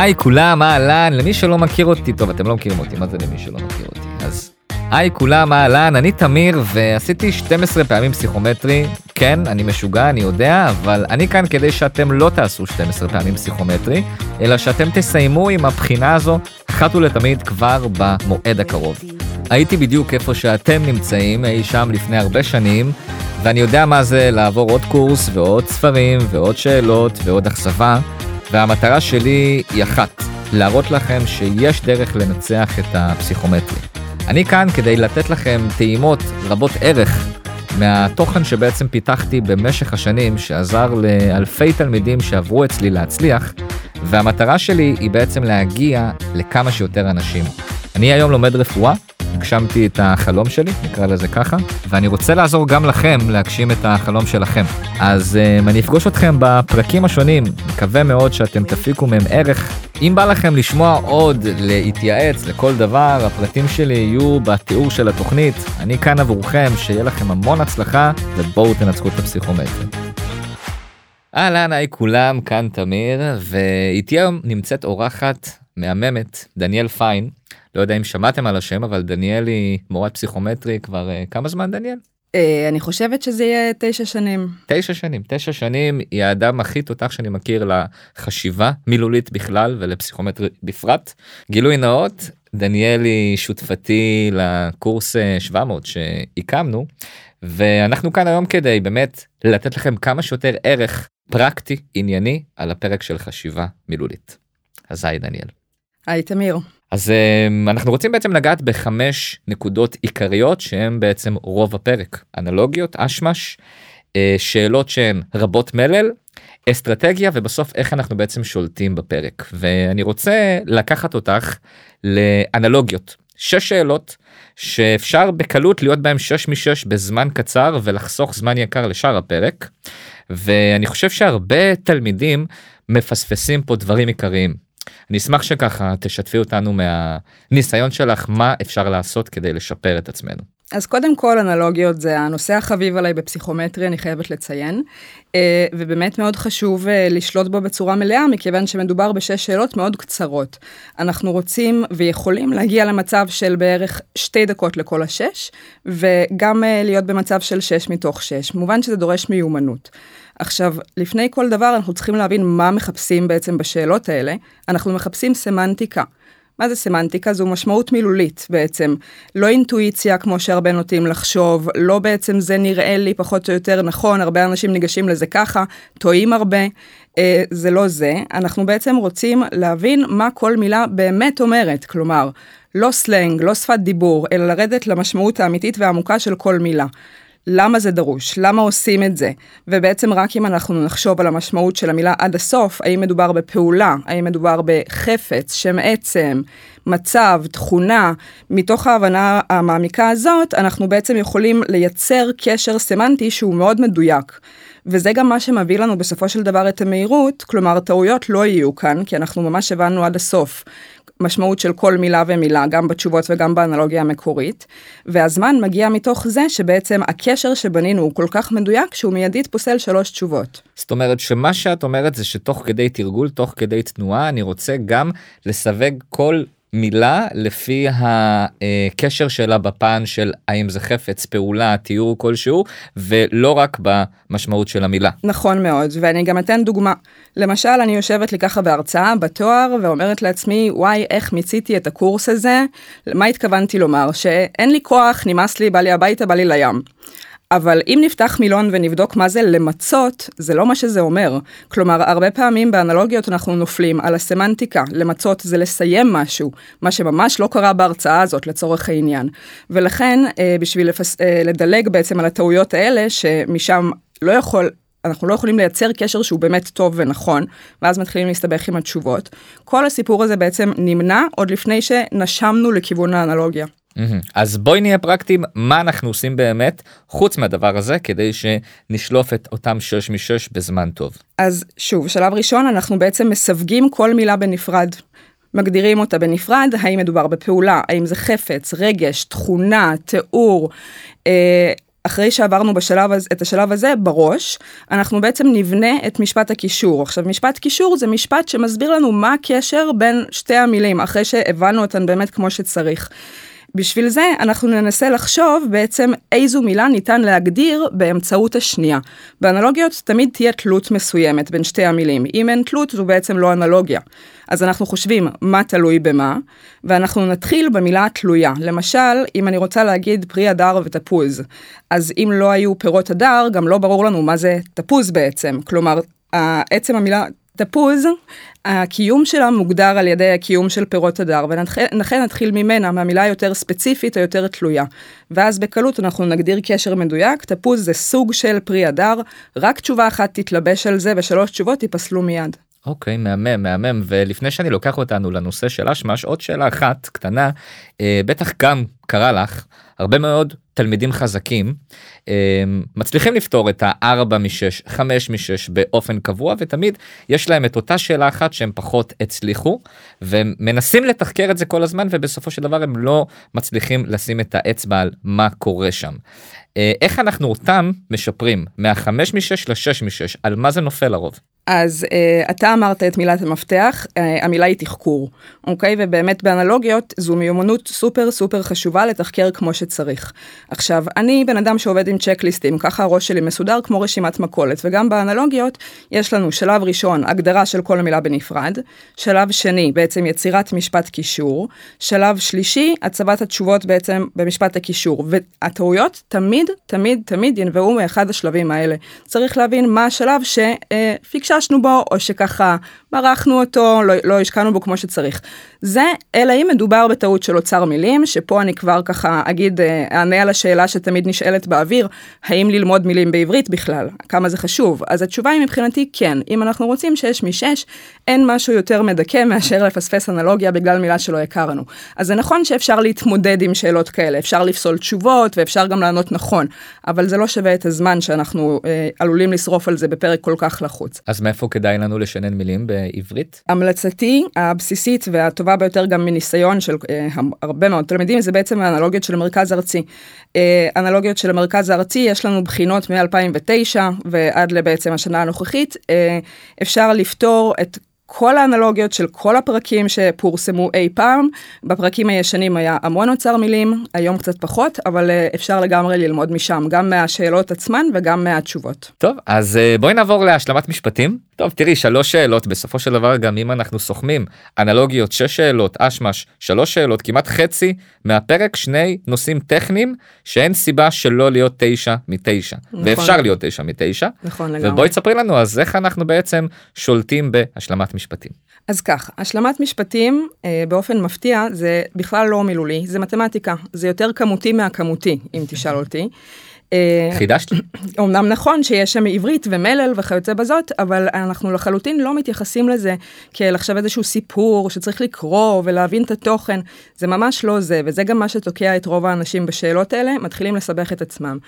היי כולם, אהלן, למי שלא מכיר אותי, טוב אתם לא מכירים אותי, מה זה למי שלא מכיר אותי? אז היי כולם, אהלן, אני תמיר ועשיתי 12 פעמים פסיכומטרי, כן, אני משוגע, אני יודע, אבל אני כאן כדי שאתם לא תעשו 12 פעמים פסיכומטרי, אלא שאתם תסיימו עם הבחינה הזו אחת ולתמיד כבר במועד הקרוב. הייתי בדיוק איפה שאתם נמצאים, אי שם לפני הרבה שנים, ואני יודע מה זה לעבור עוד קורס ועוד ספרים ועוד שאלות ועוד אכזבה. והמטרה שלי היא אחת, להראות לכם שיש דרך לנצח את הפסיכומטרי. אני כאן כדי לתת לכם טעימות רבות ערך מהתוכן שבעצם פיתחתי במשך השנים, שעזר לאלפי תלמידים שעברו אצלי להצליח, והמטרה שלי היא בעצם להגיע לכמה שיותר אנשים. אני היום לומד רפואה, הגשמתי את החלום שלי, נקרא לזה ככה, ואני רוצה לעזור גם לכם להגשים את החלום שלכם. אז um, אני אפגוש אתכם בפרקים השונים, מקווה מאוד שאתם תפיקו מהם ערך. אם בא לכם לשמוע עוד, להתייעץ לכל דבר, הפרטים שלי יהיו בתיאור של התוכנית. אני כאן עבורכם, שיהיה לכם המון הצלחה, ובואו תנצחו את הפסיכומטרי. אהלן, היי כולם, כאן תמיר, ואיתי היום נמצאת אורחת מהממת, דניאל פיין. לא יודע אם שמעתם על השם אבל דניאל היא מורת פסיכומטרי כבר uh, כמה זמן דניאל? Uh, אני חושבת שזה יהיה תשע שנים. תשע שנים תשע שנים היא האדם הכי תותח שאני מכיר לחשיבה מילולית בכלל ולפסיכומטרי בפרט. גילוי נאות דניאל היא שותפתי לקורס 700 אה, שהקמנו ואנחנו כאן היום כדי באמת לתת לכם כמה שיותר ערך פרקטי ענייני על הפרק של חשיבה מילולית. אז היי דניאל. היי תמיר. אז אמ, אנחנו רוצים בעצם לגעת בחמש נקודות עיקריות שהם בעצם רוב הפרק אנלוגיות אשמש אה, שאלות שהן רבות מלל אסטרטגיה ובסוף איך אנחנו בעצם שולטים בפרק ואני רוצה לקחת אותך לאנלוגיות שש שאלות שאפשר בקלות להיות בהם שש משש בזמן קצר ולחסוך זמן יקר לשאר הפרק ואני חושב שהרבה תלמידים מפספסים פה דברים עיקריים. אני אשמח שככה תשתפי אותנו מהניסיון שלך מה אפשר לעשות כדי לשפר את עצמנו. אז קודם כל אנלוגיות זה הנושא החביב עליי בפסיכומטרי אני חייבת לציין אה, ובאמת מאוד חשוב אה, לשלוט בו בצורה מלאה מכיוון שמדובר בשש שאלות מאוד קצרות. אנחנו רוצים ויכולים להגיע למצב של בערך שתי דקות לכל השש וגם אה, להיות במצב של שש מתוך שש. מובן שזה דורש מיומנות. עכשיו, לפני כל דבר אנחנו צריכים להבין מה מחפשים בעצם בשאלות האלה. אנחנו מחפשים סמנטיקה. מה זה סמנטיקה? זו משמעות מילולית בעצם. לא אינטואיציה כמו שהרבה נוטים לחשוב, לא בעצם זה נראה לי פחות או יותר נכון, הרבה אנשים ניגשים לזה ככה, טועים הרבה, אה, זה לא זה. אנחנו בעצם רוצים להבין מה כל מילה באמת אומרת, כלומר, לא סלנג, לא שפת דיבור, אלא לרדת למשמעות האמיתית והעמוקה של כל מילה. למה זה דרוש, למה עושים את זה, ובעצם רק אם אנחנו נחשוב על המשמעות של המילה עד הסוף, האם מדובר בפעולה, האם מדובר בחפץ, שם עצם, מצב, תכונה, מתוך ההבנה המעמיקה הזאת, אנחנו בעצם יכולים לייצר קשר סמנטי שהוא מאוד מדויק. וזה גם מה שמביא לנו בסופו של דבר את המהירות, כלומר טעויות לא יהיו כאן, כי אנחנו ממש הבנו עד הסוף משמעות של כל מילה ומילה, גם בתשובות וגם באנלוגיה המקורית, והזמן מגיע מתוך זה שבעצם הקשר שבנינו הוא כל כך מדויק שהוא מיידית פוסל שלוש תשובות. זאת אומרת שמה שאת אומרת זה שתוך כדי תרגול, תוך כדי תנועה, אני רוצה גם לסווג כל מילה לפי הקשר שלה בפן של האם זה חפץ פעולה תיאור כלשהו ולא רק במשמעות של המילה. נכון מאוד ואני גם אתן דוגמה למשל אני יושבת לי ככה בהרצאה בתואר ואומרת לעצמי וואי איך מיציתי את הקורס הזה מה התכוונתי לומר שאין לי כוח נמאס לי בא לי הביתה בא לי לים. אבל אם נפתח מילון ונבדוק מה זה למצות, זה לא מה שזה אומר. כלומר, הרבה פעמים באנלוגיות אנחנו נופלים על הסמנטיקה. למצות זה לסיים משהו, מה שממש לא קרה בהרצאה הזאת לצורך העניין. ולכן, אה, בשביל לפס... אה, לדלג בעצם על הטעויות האלה, שמשם לא יכול, אנחנו לא יכולים לייצר קשר שהוא באמת טוב ונכון, ואז מתחילים להסתבך עם התשובות. כל הסיפור הזה בעצם נמנע עוד לפני שנשמנו לכיוון האנלוגיה. אז בואי נהיה פרקטיים מה אנחנו עושים באמת חוץ מהדבר הזה כדי שנשלוף את אותם 6 מ-6 בזמן טוב. אז שוב שלב ראשון אנחנו בעצם מסווגים כל מילה בנפרד. מגדירים אותה בנפרד האם מדובר בפעולה האם זה חפץ רגש תכונה תיאור. אה, אחרי שעברנו בשלב הזה, את השלב הזה בראש, אנחנו בעצם נבנה את משפט הקישור. עכשיו, משפט קישור זה משפט שמסביר לנו מה הקשר בין שתי המילים, אחרי שהבנו אותן באמת כמו שצריך. בשביל זה אנחנו ננסה לחשוב בעצם איזו מילה ניתן להגדיר באמצעות השנייה. באנלוגיות תמיד תהיה תלות מסוימת בין שתי המילים. אם אין תלות זו בעצם לא אנלוגיה. אז אנחנו חושבים מה תלוי במה, ואנחנו נתחיל במילה התלויה. למשל, אם אני רוצה להגיד פרי הדר ותפוז, אז אם לא היו פירות הדר, גם לא ברור לנו מה זה תפוז בעצם. כלומר, עצם המילה תפוז, הקיום שלה מוגדר על ידי הקיום של פירות הדר, ולכן נתחיל ממנה, מהמילה היותר ספציפית, היותר תלויה. ואז בקלות אנחנו נגדיר קשר מדויק, תפוז זה סוג של פרי הדר, רק תשובה אחת תתלבש על זה ושלוש תשובות ייפסלו מיד. אוקיי, okay, מהמם, מהמם. ולפני שאני לוקח אותנו לנושא של אשמש, עוד שאלה אחת קטנה, אה, בטח גם קרה לך, הרבה מאוד תלמידים חזקים אה, מצליחים לפתור את ה-4 מ-6, 5 מ-6 באופן קבוע, ותמיד יש להם את אותה שאלה אחת שהם פחות הצליחו, ומנסים לתחקר את זה כל הזמן, ובסופו של דבר הם לא מצליחים לשים את האצבע על מה קורה שם. אה, איך אנחנו אותם משפרים מה-5 מ-6 ל-6 מ-6, על מה זה נופל לרוב? אז uh, אתה אמרת את מילת המפתח, uh, המילה היא תחקור, אוקיי? ובאמת באנלוגיות זו מיומנות סופר סופר חשובה לתחקר כמו שצריך. עכשיו, אני בן אדם שעובד עם צ'קליסטים, ככה הראש שלי מסודר כמו רשימת מכולת, וגם באנלוגיות יש לנו שלב ראשון, הגדרה של כל המילה בנפרד, שלב שני, בעצם יצירת משפט קישור, שלב שלישי, הצבת התשובות בעצם במשפט הקישור, והטעויות תמיד, תמיד, תמיד ינבעו מאחד השלבים האלה. צריך להבין מה השלב שפיקשה חששנו בו, או שככה מרחנו אותו, לא, לא השקענו בו כמו שצריך. זה, אלא אם מדובר בטעות של אוצר מילים, שפה אני כבר ככה אגיד, אה, אענה על השאלה שתמיד נשאלת באוויר, האם ללמוד מילים בעברית בכלל? כמה זה חשוב? אז התשובה היא מבחינתי כן. אם אנחנו רוצים שש משש, אין משהו יותר מדכא מאשר לפספס אנלוגיה בגלל מילה שלא הכרנו. אז זה נכון שאפשר להתמודד עם שאלות כאלה, אפשר לפסול תשובות ואפשר גם לענות נכון, אבל זה לא שווה את הזמן שאנחנו אה, עלולים לשרוף על זה בפרק כל כך לחוץ. אז מאיפה כדאי לנו לשנן מילים בעברית? המלצתי הבסיסית והטובה ביותר גם מניסיון של אה, הרבה מאוד תלמידים זה בעצם האנלוגיות של המרכז הארצי. אה, אנלוגיות של המרכז הארצי יש לנו בחינות מ-2009 ועד לבעצם השנה הנוכחית אה, אפשר לפתור את כל האנלוגיות של כל הפרקים שפורסמו אי פעם. בפרקים הישנים היה המון אוצר מילים, היום קצת פחות, אבל אה, אפשר לגמרי ללמוד משם, גם מהשאלות עצמן וגם מהתשובות. טוב, אז אה, בואי נעבור להשלמת משפטים. טוב, תראי, שלוש שאלות, בסופו של דבר גם אם אנחנו סוכמים אנלוגיות, שש שאלות, אשמש, שלוש שאלות, כמעט חצי מהפרק, שני נושאים טכניים שאין סיבה שלא להיות תשע מתשע. נכון. ואפשר להיות תשע מתשע. נכון לגמרי. ובואי תספרי לנו אז איך אנחנו בעצם שולטים בהשלמת משפטים. אז כך, השלמת משפטים אה, באופן מפתיע זה בכלל לא מילולי, זה מתמטיקה, זה יותר כמותי מהכמותי, אם תשאל אותי. אה, חידשת. אמנם נכון שיש שם עברית ומלל וכיוצא בזאת, אבל אנחנו לחלוטין לא מתייחסים לזה כאל עכשיו איזשהו סיפור שצריך לקרוא ולהבין את התוכן, זה ממש לא זה, וזה גם מה שתוקע את רוב האנשים בשאלות האלה, מתחילים לסבך את עצמם.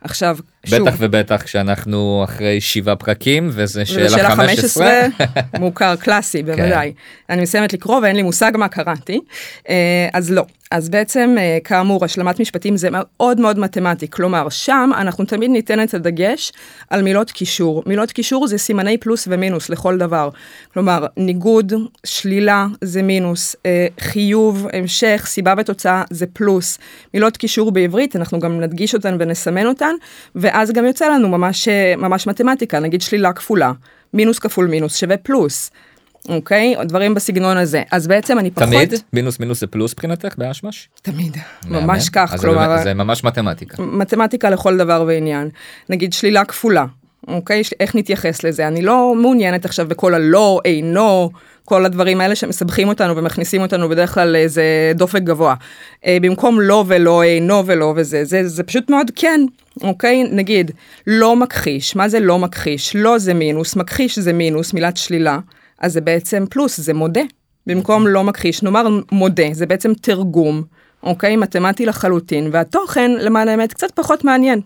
עכשיו, שוב. בטח ובטח כשאנחנו אחרי שבעה פרקים וזה שאלה 15. מוכר קלאסי כן. בוודאי. כן. אני מסיימת לקרוא ואין לי מושג מה קראתי, אה, אז לא. אז בעצם, אה, כאמור, השלמת משפטים זה מאוד מאוד מתמטי, כלומר, שם אנחנו תמיד ניתן את הדגש על מילות קישור. מילות קישור זה סימני פלוס ומינוס לכל דבר. כלומר, ניגוד, שלילה זה מינוס, אה, חיוב, המשך, סיבה ותוצאה זה פלוס. מילות קישור בעברית, אנחנו גם נדגיש אותן ונסמן אותן, ואז גם יוצא לנו ממש, ממש מתמטיקה, נגיד שלילה כפולה, מינוס כפול מינוס שווה פלוס. אוקיי? דברים בסגנון הזה. אז בעצם אני פחות... תמיד? מינוס מינוס זה פלוס מבחינתך באשמש? תמיד, ממש כך, כלומר... זה ממש מתמטיקה. מתמטיקה לכל דבר ועניין. נגיד שלילה כפולה, אוקיי? איך נתייחס לזה? אני לא מעוניינת עכשיו בכל הלא, אינו, כל הדברים האלה שמסבכים אותנו ומכניסים אותנו בדרך כלל לאיזה דופק גבוה. אה, במקום לא ולא, אינו ולא וזה, זה, זה פשוט מאוד כן, אוקיי? נגיד, לא מכחיש, מה זה לא מכחיש? לא זה מינוס, מכחיש זה מינוס, מילת שלילה. אז זה בעצם פלוס, זה מודה. במקום לא מכחיש, נאמר מודה, זה בעצם תרגום, אוקיי? מתמטי לחלוטין, והתוכן, למען האמת, קצת פחות מעניין.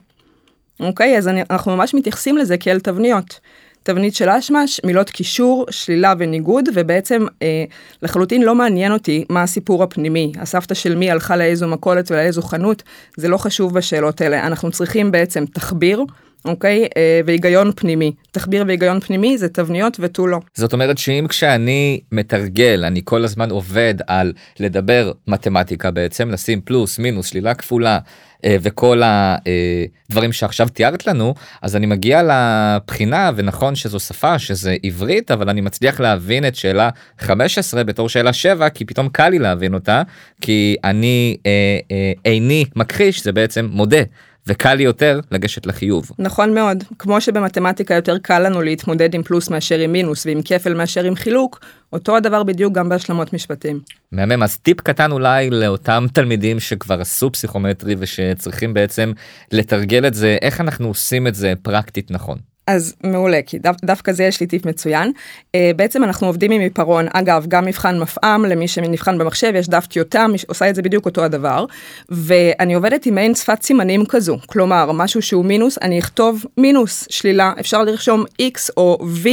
אוקיי? אז אני, אנחנו ממש מתייחסים לזה כאל תבניות. תבנית של אשמש, מילות קישור, שלילה וניגוד, ובעצם אה, לחלוטין לא מעניין אותי מה הסיפור הפנימי. הסבתא של מי הלכה לאיזו מכולת ולאיזו חנות, זה לא חשוב בשאלות האלה. אנחנו צריכים בעצם תחביר. אוקיי? אה, והיגיון פנימי. תחביר והיגיון פנימי זה תבניות ותו לא. זאת אומרת שאם כשאני מתרגל אני כל הזמן עובד על לדבר מתמטיקה בעצם לשים פלוס מינוס שלילה כפולה וכל הדברים אה, שעכשיו תיארת לנו אז אני מגיע לבחינה ונכון שזו שפה שזה עברית אבל אני מצליח להבין את שאלה 15 בתור שאלה 7 כי פתאום קל לי להבין אותה כי אני אה, אה, איני מכחיש זה בעצם מודה. וקל לי יותר לגשת לחיוב. נכון מאוד, כמו שבמתמטיקה יותר קל לנו להתמודד עם פלוס מאשר עם מינוס ועם כפל מאשר עם חילוק, אותו הדבר בדיוק גם בהשלמות משפטים. מהמם, אז טיפ קטן אולי לאותם תלמידים שכבר עשו פסיכומטרי ושצריכים בעצם לתרגל את זה, איך אנחנו עושים את זה פרקטית נכון. אז מעולה, כי דו, דווקא זה יש לי טיפ מצוין. Uh, בעצם אנחנו עובדים עם עיפרון, אגב, גם מבחן מפעם, למי שנבחן במחשב, יש דף טיוטה, עושה את זה בדיוק אותו הדבר, ואני עובדת עם מעין שפת סימנים כזו, כלומר, משהו שהוא מינוס, אני אכתוב מינוס, שלילה, אפשר לרשום x או v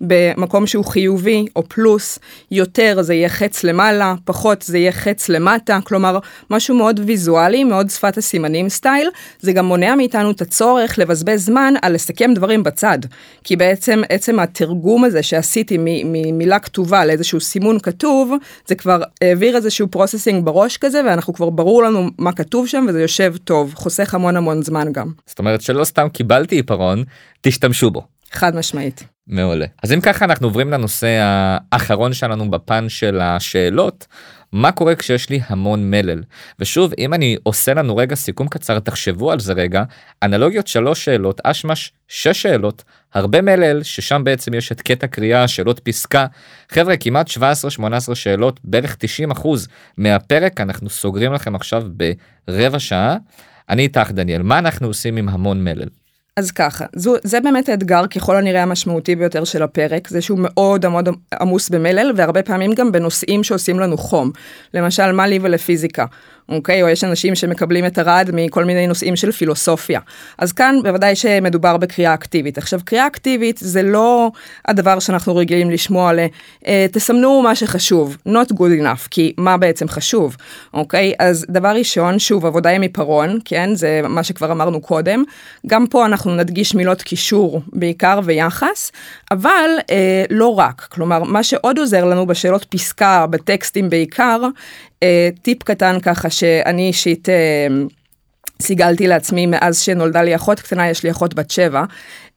במקום שהוא חיובי או פלוס, יותר זה יהיה חץ למעלה, פחות זה יהיה חץ למטה, כלומר, משהו מאוד ויזואלי, מאוד שפת הסימנים סטייל, זה גם מונע מאיתנו את הצורך לבזבז זמן על לסכם דברים בצד. כי בעצם עצם התרגום הזה שעשיתי ממילה כתובה לאיזשהו סימון כתוב, זה כבר העביר איזשהו processing בראש כזה, ואנחנו כבר ברור לנו מה כתוב שם וזה יושב טוב, חוסך המון המון זמן גם. זאת אומרת שלא סתם קיבלתי עיפרון, תשתמשו בו. חד משמעית. מעולה. אז אם ככה אנחנו עוברים לנושא האחרון שלנו בפן של השאלות. מה קורה כשיש לי המון מלל ושוב אם אני עושה לנו רגע סיכום קצר תחשבו על זה רגע אנלוגיות שלוש שאלות אשמש שש שאלות הרבה מלל ששם בעצם יש את קטע קריאה שאלות פסקה חבר'ה כמעט 17-18 שאלות בערך 90 אחוז מהפרק אנחנו סוגרים לכם עכשיו ברבע שעה. אני איתך דניאל מה אנחנו עושים עם המון מלל. אז ככה, זו, זה באמת האתגר ככל הנראה המשמעותי ביותר של הפרק, זה שהוא מאוד מאוד עמוס במלל והרבה פעמים גם בנושאים שעושים לנו חום. למשל, מה לי ולפיזיקה. אוקיי? או יש אנשים שמקבלים את הרד מכל מיני נושאים של פילוסופיה. אז כאן בוודאי שמדובר בקריאה אקטיבית. עכשיו, קריאה אקטיבית זה לא הדבר שאנחנו רגילים לשמוע על אה, תסמנו מה שחשוב, not good enough, כי מה בעצם חשוב, אוקיי? אז דבר ראשון, שוב, עבודה עם עיפרון, כן? זה מה שכבר אמרנו קודם. גם פה אנחנו נדגיש מילות קישור בעיקר ויחס, אבל אה, לא רק. כלומר, מה שעוד עוזר לנו בשאלות פסקה, בטקסטים בעיקר, טיפ קטן ככה שאני אישית אה, סיגלתי לעצמי מאז שנולדה לי אחות קטנה, יש לי אחות בת שבע.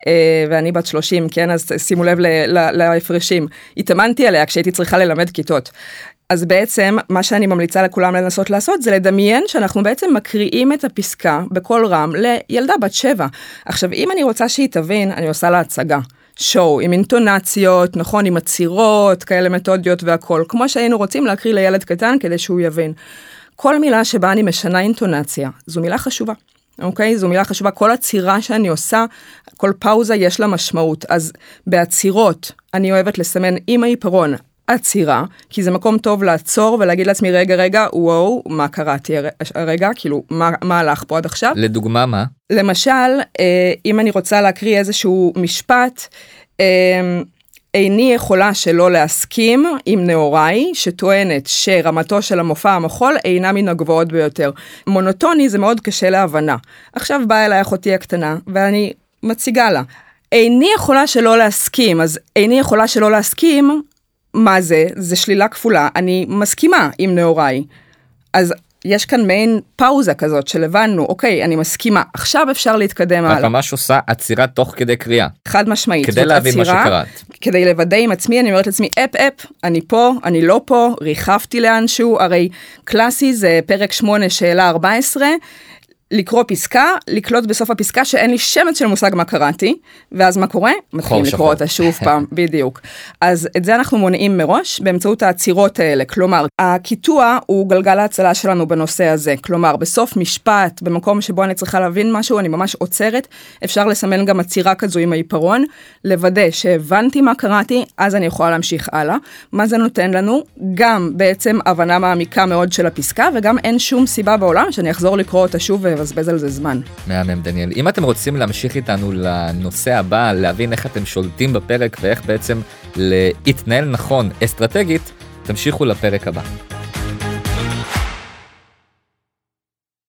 אה, ואני בת 30, כן, אז שימו לב להפרשים. התאמנתי עליה כשהייתי צריכה ללמד כיתות. אז בעצם מה שאני ממליצה לכולם לנסות לעשות זה לדמיין שאנחנו בעצם מקריאים את הפסקה בקול רם לילדה בת שבע. עכשיו אם אני רוצה שהיא תבין אני עושה לה הצגה. שואו עם אינטונציות, נכון, עם עצירות, כאלה מתודיות והכל, כמו שהיינו רוצים להקריא לילד קטן כדי שהוא יבין. כל מילה שבה אני משנה אינטונציה, זו מילה חשובה. אוקיי? זו מילה חשובה. כל עצירה שאני עושה, כל פאוזה יש לה משמעות. אז בעצירות אני אוהבת לסמן עם העיפרון עצירה, כי זה מקום טוב לעצור ולהגיד לעצמי, רגע, רגע, וואו, מה קראתי הרגע? כאילו, מה, מה הלך פה עד עכשיו? לדוגמה, מה? למשל, אה, אם אני רוצה להקריא איזשהו משפט, אה, איני יכולה שלא להסכים עם נאוריי שטוענת שרמתו של המופע המחול אינה מן הגבוהות ביותר. מונוטוני זה מאוד קשה להבנה. עכשיו באה אליי אחותי הקטנה ואני מציגה לה. איני יכולה שלא להסכים, אז איני יכולה שלא להסכים, מה זה? זה שלילה כפולה, אני מסכימה עם נאוריי. אז יש כאן מעין פאוזה כזאת של הבנו, אוקיי, אני מסכימה, עכשיו אפשר להתקדם הלאה. את ממש עושה עצירה תוך כדי קריאה. חד משמעית. כדי להבין עצירה, מה שקראת. כדי לוודא עם עצמי, אני אומרת לעצמי, אפ אפ, אני פה, אני לא פה, ריחפתי לאנשהו, הרי קלאסי זה פרק 8 שאלה 14. לקרוא פסקה, לקלוט בסוף הפסקה שאין לי שמץ של מושג מה קראתי, ואז מה קורה? מתחילים לקרוא אותה שוב פעם, בדיוק. אז את זה אנחנו מונעים מראש באמצעות העצירות האלה, כלומר, הקיטוע הוא גלגל ההצלה שלנו בנושא הזה, כלומר, בסוף משפט, במקום שבו אני צריכה להבין משהו, אני ממש עוצרת, אפשר לסמן גם עצירה כזו עם העיפרון, לוודא שהבנתי מה קראתי, אז אני יכולה להמשיך הלאה. מה זה נותן לנו? גם בעצם הבנה מעמיקה מאוד של הפסקה, וגם אין שום סיבה בעולם שאני אחזור לקרוא אותה שוב לבזבז על זה זמן. מהמם דניאל. אם אתם רוצים להמשיך איתנו לנושא הבא, להבין איך אתם שולטים בפרק ואיך בעצם להתנהל נכון אסטרטגית, תמשיכו לפרק הבא.